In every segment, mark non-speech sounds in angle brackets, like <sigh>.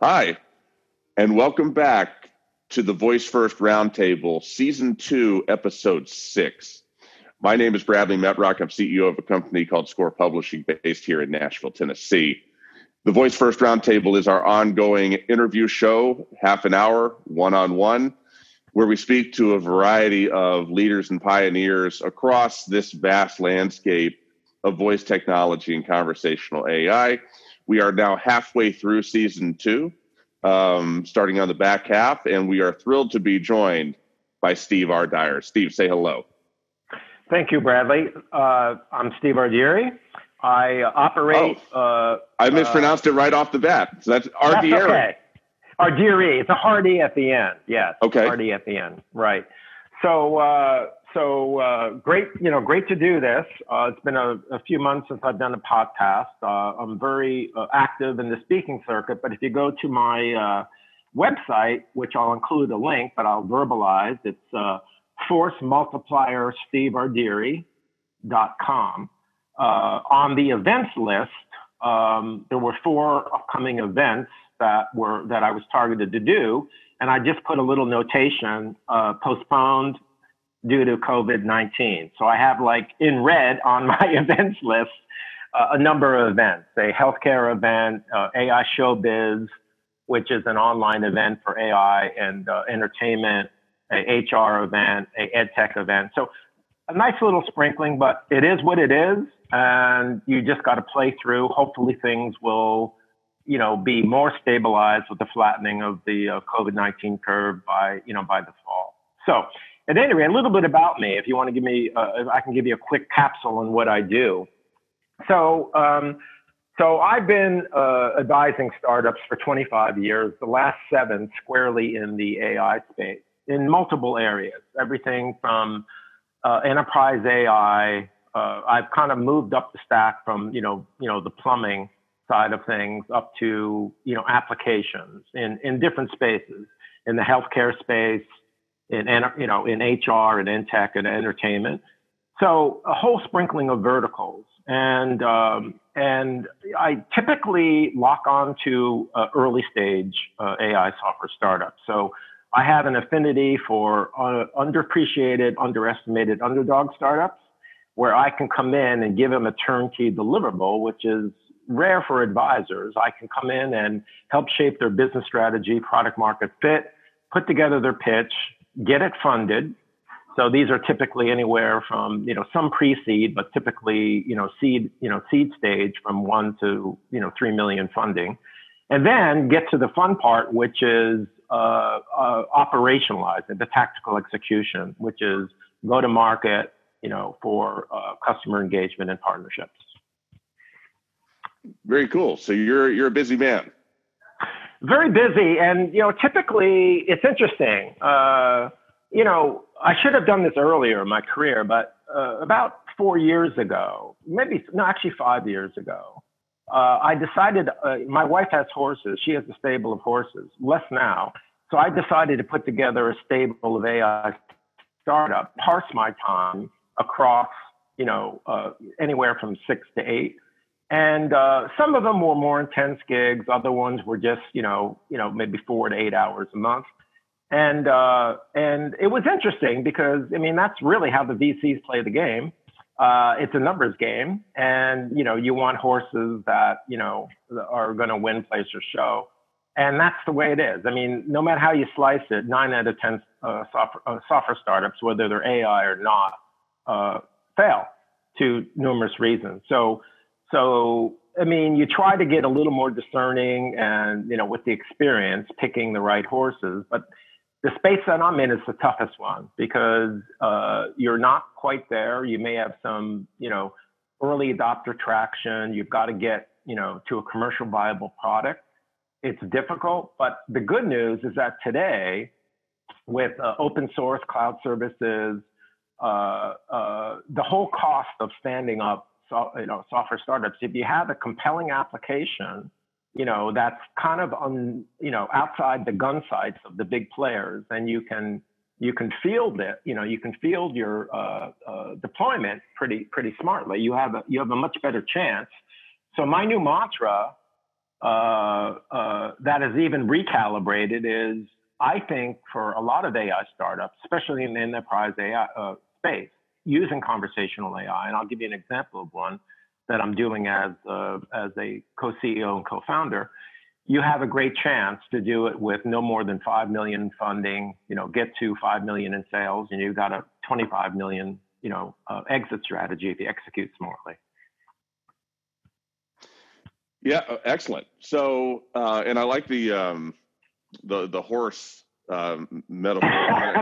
Hi, and welcome back to the Voice First Roundtable, Season 2, Episode 6. My name is Bradley Metrock. I'm CEO of a company called Score Publishing based here in Nashville, Tennessee. The Voice First Roundtable is our ongoing interview show, half an hour, one on one, where we speak to a variety of leaders and pioneers across this vast landscape of voice technology and conversational AI. We are now halfway through season two, um, starting on the back half, and we are thrilled to be joined by Steve Ardier. Steve, say hello. Thank you, Bradley. Uh, I'm Steve Ardire. I operate. Oh, uh, I mispronounced uh, it right off the bat. So that's Ardire. That's okay. Ardire. It's a hardy at the end. Yes. Okay. Hardy at the end. Right. So uh, so uh, great, you know, great to do this. Uh, it's been a, a, few months since I've done a podcast. Uh, I'm very uh, active in the speaking circuit, but if you go to my uh, website, which I'll include a link, but I'll verbalize, it's uh. Uh, on the events list, um, there were four upcoming events that were that I was targeted to do, and I just put a little notation: postponed due to COVID 19. So I have like in red on my <laughs> events list uh, a number of events, a healthcare event, uh, AI Showbiz, which is an online event for AI and uh, entertainment, a HR event, a EdTech event. So a nice little sprinkling, but it is what it is. And you just got to play through. Hopefully things will, you know, be more stabilized with the flattening of the uh, COVID-19 curve by, you know, by the fall. So at any rate, a little bit about me, if you want to give me, uh, I can give you a quick capsule on what I do. So, um, so I've been uh, advising startups for 25 years, the last seven squarely in the AI space in multiple areas, everything from uh, enterprise AI. Uh, I've kind of moved up the stack from, you know, you know, the plumbing side of things up to, you know, applications in, in different spaces in the healthcare space, in you know in HR and in tech and entertainment. So a whole sprinkling of verticals, and um, and I typically lock on to uh, early stage uh, AI software startups. So I have an affinity for uh, underappreciated, underestimated underdog startups, where I can come in and give them a turnkey deliverable, which is rare for advisors. I can come in and help shape their business strategy, product market fit, put together their pitch, get it funded. So these are typically anywhere from, you know, some pre-seed, but typically, you know, seed, you know, seed stage from one to, you know, 3 million funding. And then get to the fun part, which is uh, uh, operationalizing the tactical execution, which is go to market, you know, for uh, customer engagement and partnerships. Very cool. So you're you're a busy man very busy. And, you know, typically it's interesting. Uh, you know, I should have done this earlier in my career, but uh, about four years ago, maybe, no, actually five years ago, uh, I decided, uh, my wife has horses. She has a stable of horses, less now. So I decided to put together a stable of AI startup, parse my time across, you know, uh, anywhere from six to eight and uh, some of them were more intense gigs. Other ones were just, you know, you know, maybe four to eight hours a month. And uh, and it was interesting because I mean that's really how the VCs play the game. Uh, it's a numbers game, and you know you want horses that you know are going to win, place, or show, and that's the way it is. I mean, no matter how you slice it, nine out of ten uh, software, uh, software startups, whether they're AI or not, uh, fail to numerous reasons. So so, I mean, you try to get a little more discerning and, you know, with the experience, picking the right horses. But the space that I'm in is the toughest one because uh, you're not quite there. You may have some, you know, early adopter traction. You've got to get, you know, to a commercial viable product. It's difficult, but the good news is that today, with uh, open source cloud services, uh, uh the whole cost of standing up so, you know, software startups, if you have a compelling application, you know, that's kind of on, you know, outside the gun sights of the big players, then you can you can field it. You know, you can field your uh, uh, deployment pretty pretty smartly. You have a you have a much better chance. So my new mantra uh, uh, that is even recalibrated is I think for a lot of AI startups, especially in the enterprise AI uh, space, using conversational AI, and I'll give you an example of one that I'm doing as uh, as a co-CEO and co-founder. You have a great chance to do it with no more than five million funding. You know, get to five million in sales, and you've got a 25 million, you know, uh, exit strategy if you execute smartly. Yeah, uh, excellent. So, uh, and I like the um, the the horse um, <laughs> metaphor.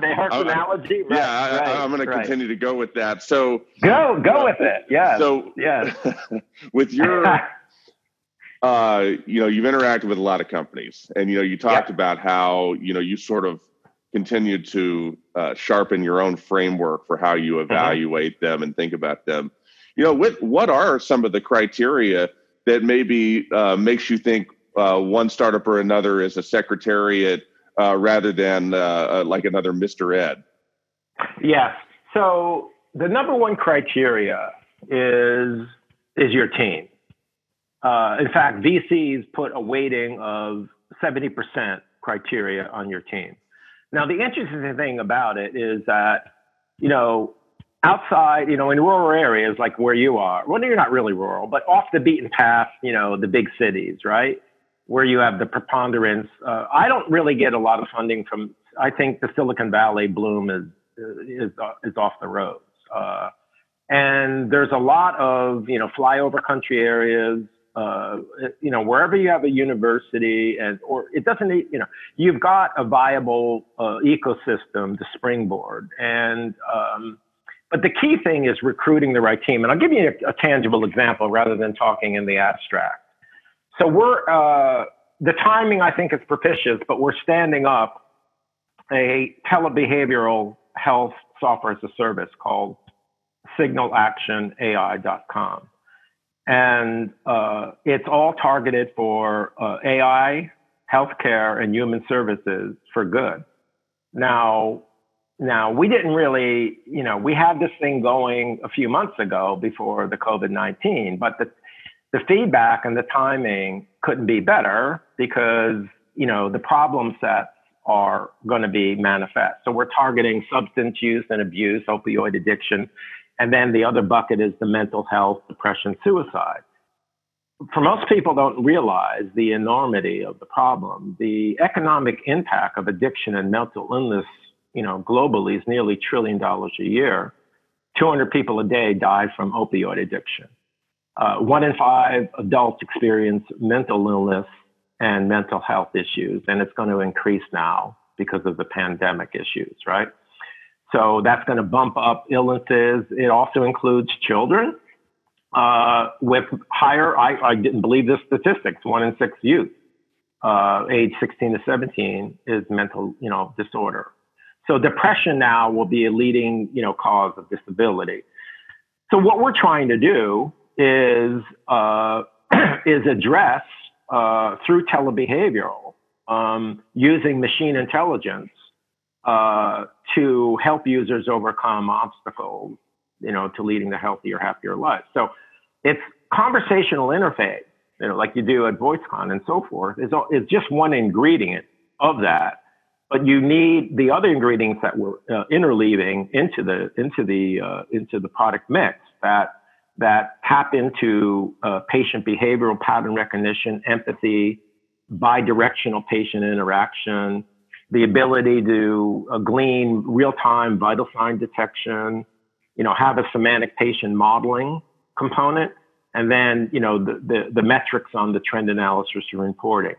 the horse I, analogy. Right, yeah, right, I, am going right. to continue to go with that. So go go uh, with it. Yeah. So yeah, <laughs> with your. <laughs> uh, you know, you've interacted with a lot of companies, and you know, you talked yep. about how you know you sort of continued to uh, sharpen your own framework for how you mm-hmm. evaluate mm-hmm. them and think about them. You know, what what are some of the criteria that maybe uh, makes you think uh, one startup or another is a secretariat uh, rather than uh, uh, like another Mr. Ed? Yes. So the number one criteria is is your team. Uh, in fact, VCs put a weighting of 70% criteria on your team. Now, the interesting thing about it is that, you know, outside, you know, in rural areas like where you are, well, you're not really rural, but off the beaten path, you know, the big cities, right? Where you have the preponderance. Uh, I don't really get a lot of funding from. I think the Silicon Valley bloom is is is off the roads, uh, and there's a lot of you know flyover country areas. Uh, you know, wherever you have a university, and or it doesn't you know, you've got a viable uh, ecosystem to springboard, and um, but the key thing is recruiting the right team. And I'll give you a, a tangible example rather than talking in the abstract. So we're, uh, the timing I think is propitious, but we're standing up a telebehavioral health software as a service called signalactionai.com. And uh, it's all targeted for uh, AI, healthcare, and human services for good. Now, now, we didn't really, you know, we had this thing going a few months ago before the COVID 19, but the, the feedback and the timing couldn't be better because, you know, the problem sets are going to be manifest. So we're targeting substance use and abuse, opioid addiction. And then the other bucket is the mental health, depression, suicide. For most people don't realize the enormity of the problem. The economic impact of addiction and mental illness you know, globally is nearly trillion dollars a year. 200 people a day die from opioid addiction. Uh, one in five adults experience mental illness and mental health issues, and it's going to increase now because of the pandemic issues, right? So that's going to bump up illnesses. It also includes children uh, with higher, I, I, didn't believe this statistics, one in six youth, uh, age 16 to 17 is mental, you know, disorder. So depression now will be a leading, you know, cause of disability. So what we're trying to do is uh, <clears throat> is address uh, through telebehavioral um, using machine intelligence uh, to help users overcome obstacles, you know, to leading a healthier, happier life. So it's conversational interface, you know, like you do at VoiceCon and so forth, is, is just one ingredient of that but you need the other ingredients that we're uh, interleaving into the into the uh, into the product mix that that tap into uh, patient behavioral pattern recognition, empathy, bidirectional patient interaction, the ability to uh, glean real-time vital sign detection, you know, have a semantic patient modeling component, and then you know the the, the metrics on the trend analysis and reporting.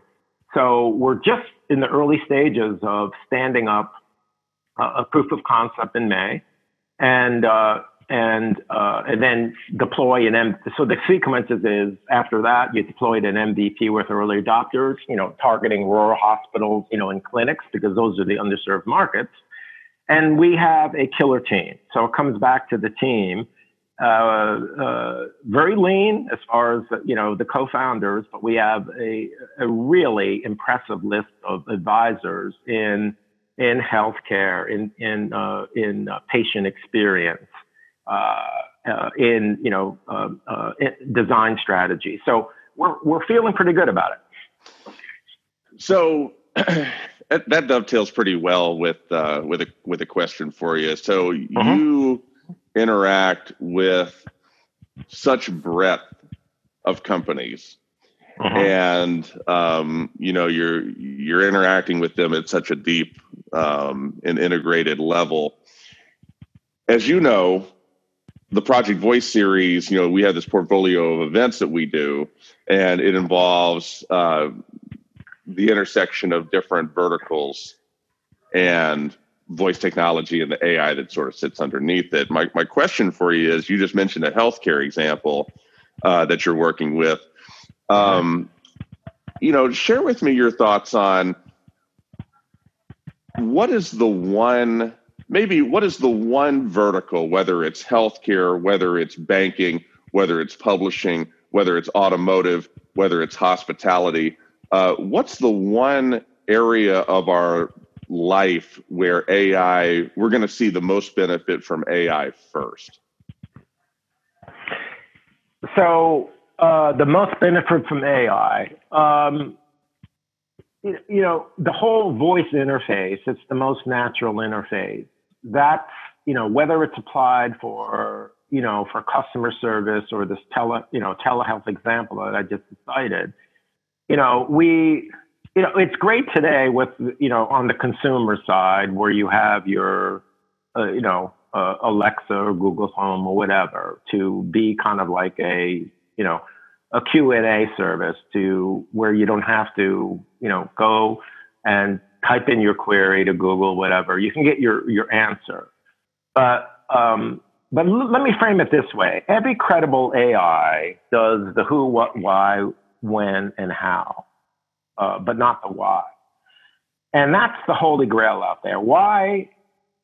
So we're just in the early stages of standing up a proof of concept in May, and uh, and uh, and then deploy an M. So the sequences is after that you deployed an MVP with early adopters, you know, targeting rural hospitals, you know, and clinics because those are the underserved markets. And we have a killer team. So it comes back to the team uh, uh, very lean as far as you know the co-founders, but we have a, a really impressive list of advisors in in healthcare, in in uh, in uh, patient experience, in you know um, design strategy. So we're we're feeling pretty good about it. So <clears throat> that, that, dovetails pretty well with uh, with a with a question for you. So mm-hmm. you interact with such breadth of companies uh-huh. and um, you know you're you're interacting with them at such a deep um, and integrated level as you know the project voice series you know we have this portfolio of events that we do and it involves uh, the intersection of different verticals and voice technology and the ai that sort of sits underneath it. My, my question for you is you just mentioned a healthcare example uh, that you're working with. Um, you know, share with me your thoughts on what is the one, maybe what is the one vertical, whether it's healthcare, whether it's banking, whether it's publishing, whether it's automotive, whether it's hospitality. Uh, what's the one area of our life where AI, we're going to see the most benefit from AI first? So uh, the most benefit from AI. Um, you, know, the whole voice interface, it's the most natural interface. That's, you know, whether it's applied for, you know, for customer service or this tele, you know, telehealth example that I just cited, you know, we, you know, it's great today with, you know, on the consumer side where you have your, uh, you know, uh, Alexa or Google Home or whatever to be kind of like a, you know, a Q&A service to where you don't have to, you know, go and type in your query to Google, whatever. You can get your, your answer. But, um, but l- let me frame it this way. Every credible AI does the who, what, why, when, and how, uh, but not the why. And that's the holy grail out there. Why,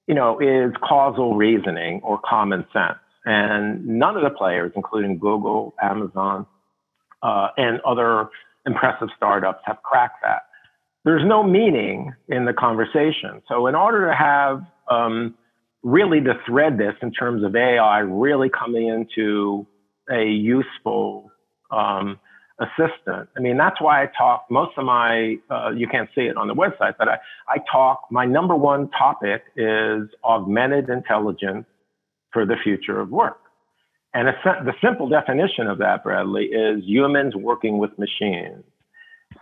you know, is causal reasoning or common sense. And none of the players, including Google, Amazon, uh, and other impressive startups have cracked that. There's no meaning in the conversation. So, in order to have um, really to thread this in terms of AI really coming into a useful um, assistant. I mean, that's why I talk most of my, uh, you can't see it on the website, but I, I talk, my number one topic is augmented intelligence for the future of work. And the simple definition of that, Bradley, is humans working with machines.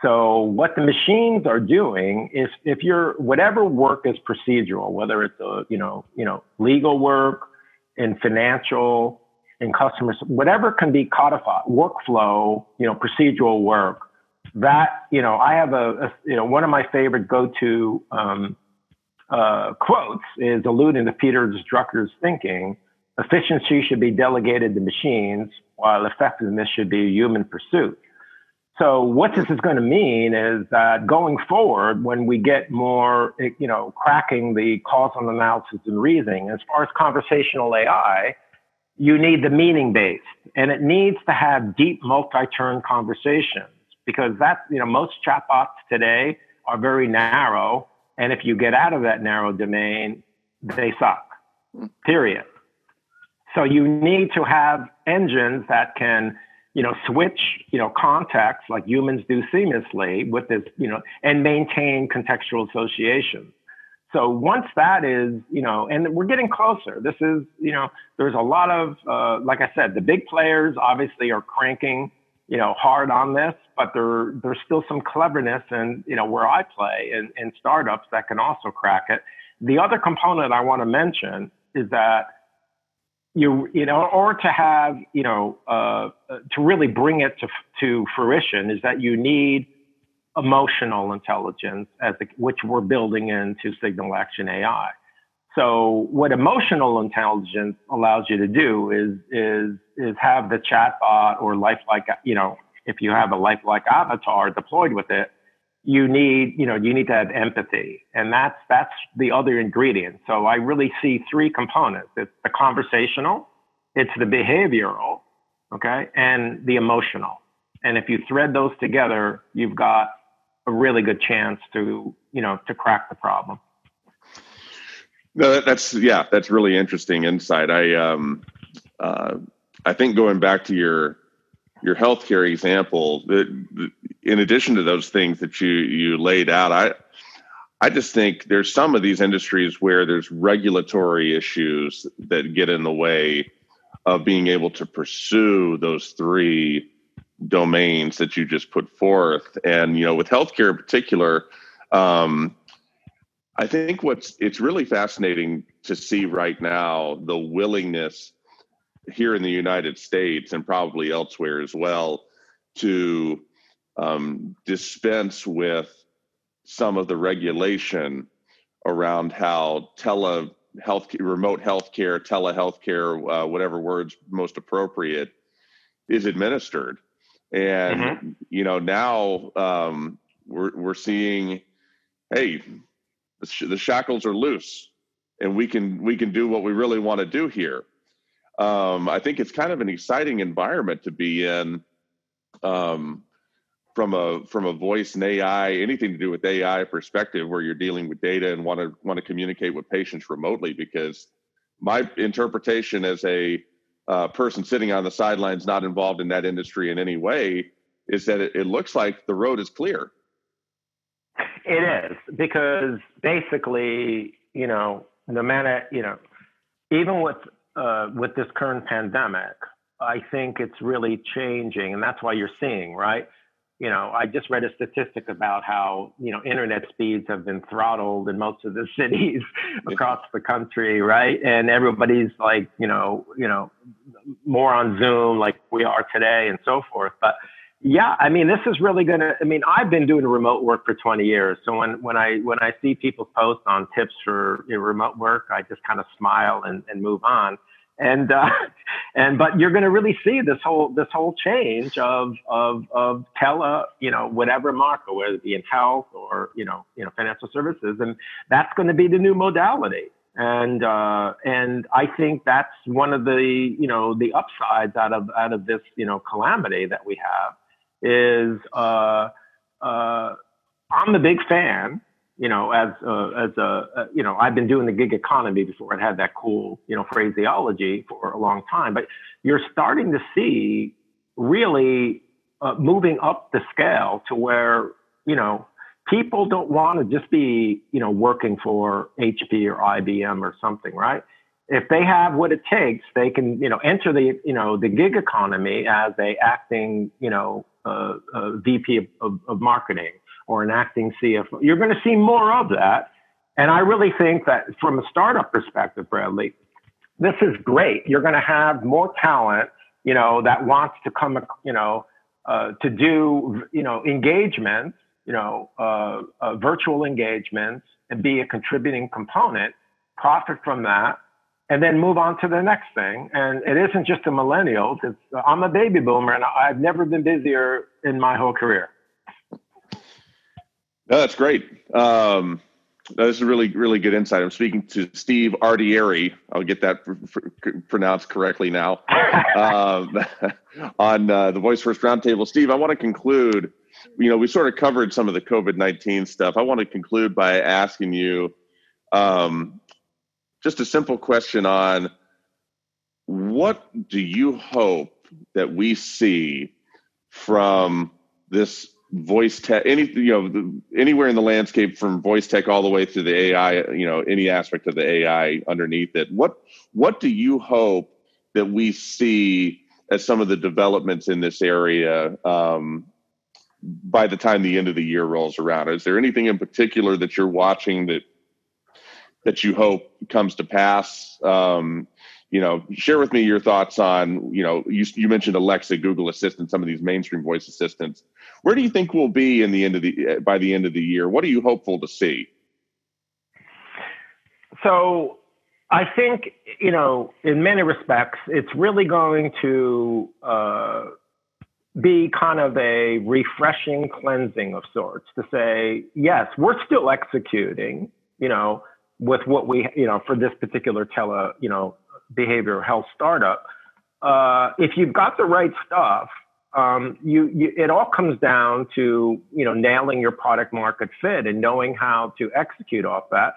So what the machines are doing is if you're whatever work is procedural, whether it's a, you know, you know, legal work in financial, in customers, whatever can be codified, workflow, you know, procedural work, that, you know, I have a, a you know, one of my favorite go-to um, uh, quotes is alluding to Peter Drucker's thinking Efficiency should be delegated to machines, while effectiveness should be human pursuit. So what this is going to mean is that going forward, when we get more, eh, you know, cracking the causal analysis and reasoning, as far as conversational AI, you need the meaning based and it needs to have deep multi-turn conversations because that, you know, most chatbots today are very narrow. And if you get out of that narrow domain, they suck, hmm. period. So you need to have engines that can, you know, switch, you know, context like humans do seamlessly with this, you know, and maintain contextual association. So once that is, you know, and we're getting closer. This is, you know, there's a lot of, uh, like I said, the big players obviously are cranking, you know, hard on this, but there there's still some cleverness and you know where I play in, in startups that can also crack it. The other component I want to mention is that you you know, or to have you know uh, to really bring it to to fruition is that you need emotional intelligence as the, which we're building into Signal Action AI. So what emotional intelligence allows you to do is is is have the chatbot or lifelike you know if you have a lifelike avatar deployed with it you need, you know, you need to have empathy. And that's, that's the other ingredient. So I really see three components. It's the conversational, it's the behavioral, okay, and the emotional. And if you thread those together, you've got a really good chance to, you know, to crack the problem. No, that's yeah, that's really interesting insight. I um, uh, I think going back to your your healthcare example, in addition to those things that you you laid out, I I just think there's some of these industries where there's regulatory issues that get in the way of being able to pursue those three domains that you just put forth. And you know, with healthcare in particular, um, I think what's it's really fascinating to see right now the willingness here in the United States and probably elsewhere as well to um, dispense with some of the regulation around how tele health remote healthcare, telehealthcare, uh, whatever words most appropriate, is administered. And mm-hmm. you know now um, we're we're seeing, hey, the, sh- the shackles are loose, and we can we can do what we really want to do here. Um, I think it's kind of an exciting environment to be in. Um, from a from a voice and AI, anything to do with AI perspective, where you're dealing with data and want to want to communicate with patients remotely. Because my interpretation as a uh, person sitting on the sidelines, not involved in that industry in any way, is that it, it looks like the road is clear. It is because basically, you know, no matter you know, even with uh, with this current pandemic, I think it's really changing, and that's why you're seeing right you know, I just read a statistic about how, you know, internet speeds have been throttled in most of the <laughs> cities across the country, right? And everybody's like, you know, you know, more on Zoom like we are today and so forth. But yeah, I mean, this is really going to, I mean, I've been doing remote work for 20 years. So when, when I, when I see people post on tips for you know, remote work, I just kind of smile and, and move on and uh, <laughs> and but you're going to really see this whole this whole change of of of tele you know whatever market whether it be in health or you know you know financial services and that's going to be the new modality and uh, and I think that's one of the you know the upsides out of out of this you know calamity that we have is uh, uh, I'm a big fan you know, as uh, as a uh, you know, I've been doing the gig economy before and had that cool you know phraseology for a long time. But you're starting to see really uh, moving up the scale to where you know people don't want to just be you know working for HP or IBM or something, right? If they have what it takes, they can you know enter the you know the gig economy as a acting you know VP of, of, of marketing or an acting CFO. You're going to see more of that. And I really think that from a startup perspective, Bradley, this is great. You're going to have more talent, you know, that wants to come, you know, uh, to do, you know, engagements, you know, uh, uh, virtual engagements and be a contributing component, profit from that, and then move on to the next thing. And it isn't just the millennials. It's I'm a baby boomer, and I've never been busier in my whole career. No, that's great. Um, this is really, really good insight. I'm speaking to Steve Ardire. I'll get that pr- pr- pronounced correctly now. <laughs> um, <laughs> on uh, the Voice First Roundtable, Steve, I want to conclude. You know, we sort of covered some of the COVID 19 stuff. I want to conclude by asking you um, just a simple question on what do you hope that we see from this voice tech any you know the, anywhere in the landscape from voice tech all the way through the ai you know any aspect of the ai underneath it what what do you hope that we see as some of the developments in this area um, by the time the end of the year rolls around? Is there anything in particular that you're watching that that you hope comes to pass um, you know, share with me your thoughts on, you know, you, you mentioned Alexa, Google Assistant, some of these mainstream voice assistants. Where do you think we'll be in the end of the by the end of the year? What are you hopeful to see? So, I think you know, in many respects, it's really going to uh, be kind of a refreshing cleansing of sorts to say, yes, we're still executing, you know, with what we, you know, for this particular tele, you know, behavioral health startup, uh, if you've got the right stuff, um, you, you, it all comes down to you know nailing your product market fit and knowing how to execute off that.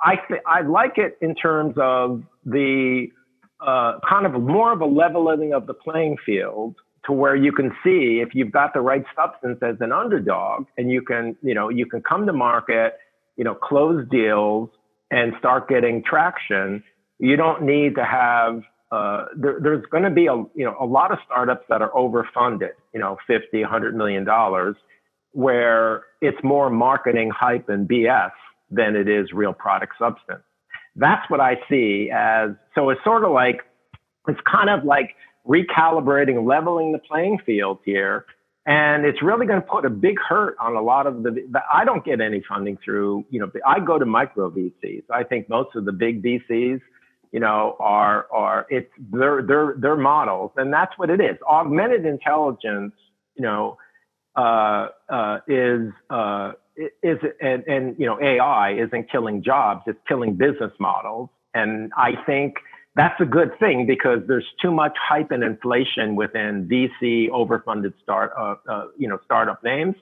I th- I like it in terms of the uh, kind of more of a leveling of the playing field to where you can see if you've got the right substance as an underdog and you can, you know, you can come to market, you know, close deals and start getting traction. You don't need to have uh, there, there's going to be a you know a lot of startups that are overfunded, you know, 50, 100 million dollars, where it's more marketing hype and BS than it is real product substance. That's what I see as so it's sort of like it's kind of like recalibrating, leveling the playing field here. And it's really going to put a big hurt on a lot of the, the, I don't get any funding through, you know, I go to micro VCs. I think most of the big VCs, you know, are, are, it's their, their, their models. And that's what it is. Augmented intelligence, you know, uh, uh, is, uh, is, and, and, you know, AI isn't killing jobs, it's killing business models. And I think, that's a good thing because there's too much hype and inflation within VC overfunded start, uh, uh, you know, startup names,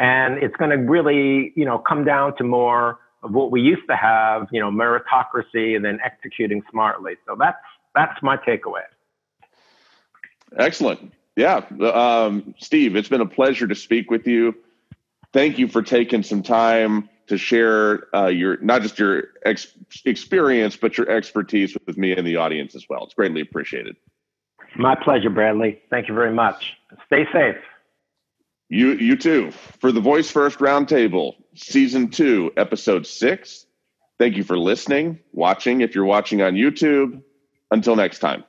and it's going to really, you know, come down to more of what we used to have, you know, meritocracy and then executing smartly. So that's that's my takeaway. Excellent. Yeah, um, Steve, it's been a pleasure to speak with you. Thank you for taking some time to share uh, your not just your ex- experience but your expertise with me and the audience as well. It's greatly appreciated. My pleasure, Bradley. Thank you very much. Stay safe. You you too. For the Voice First Roundtable, Season Two, Episode Six. Thank you for listening, watching. If you're watching on YouTube, until next time.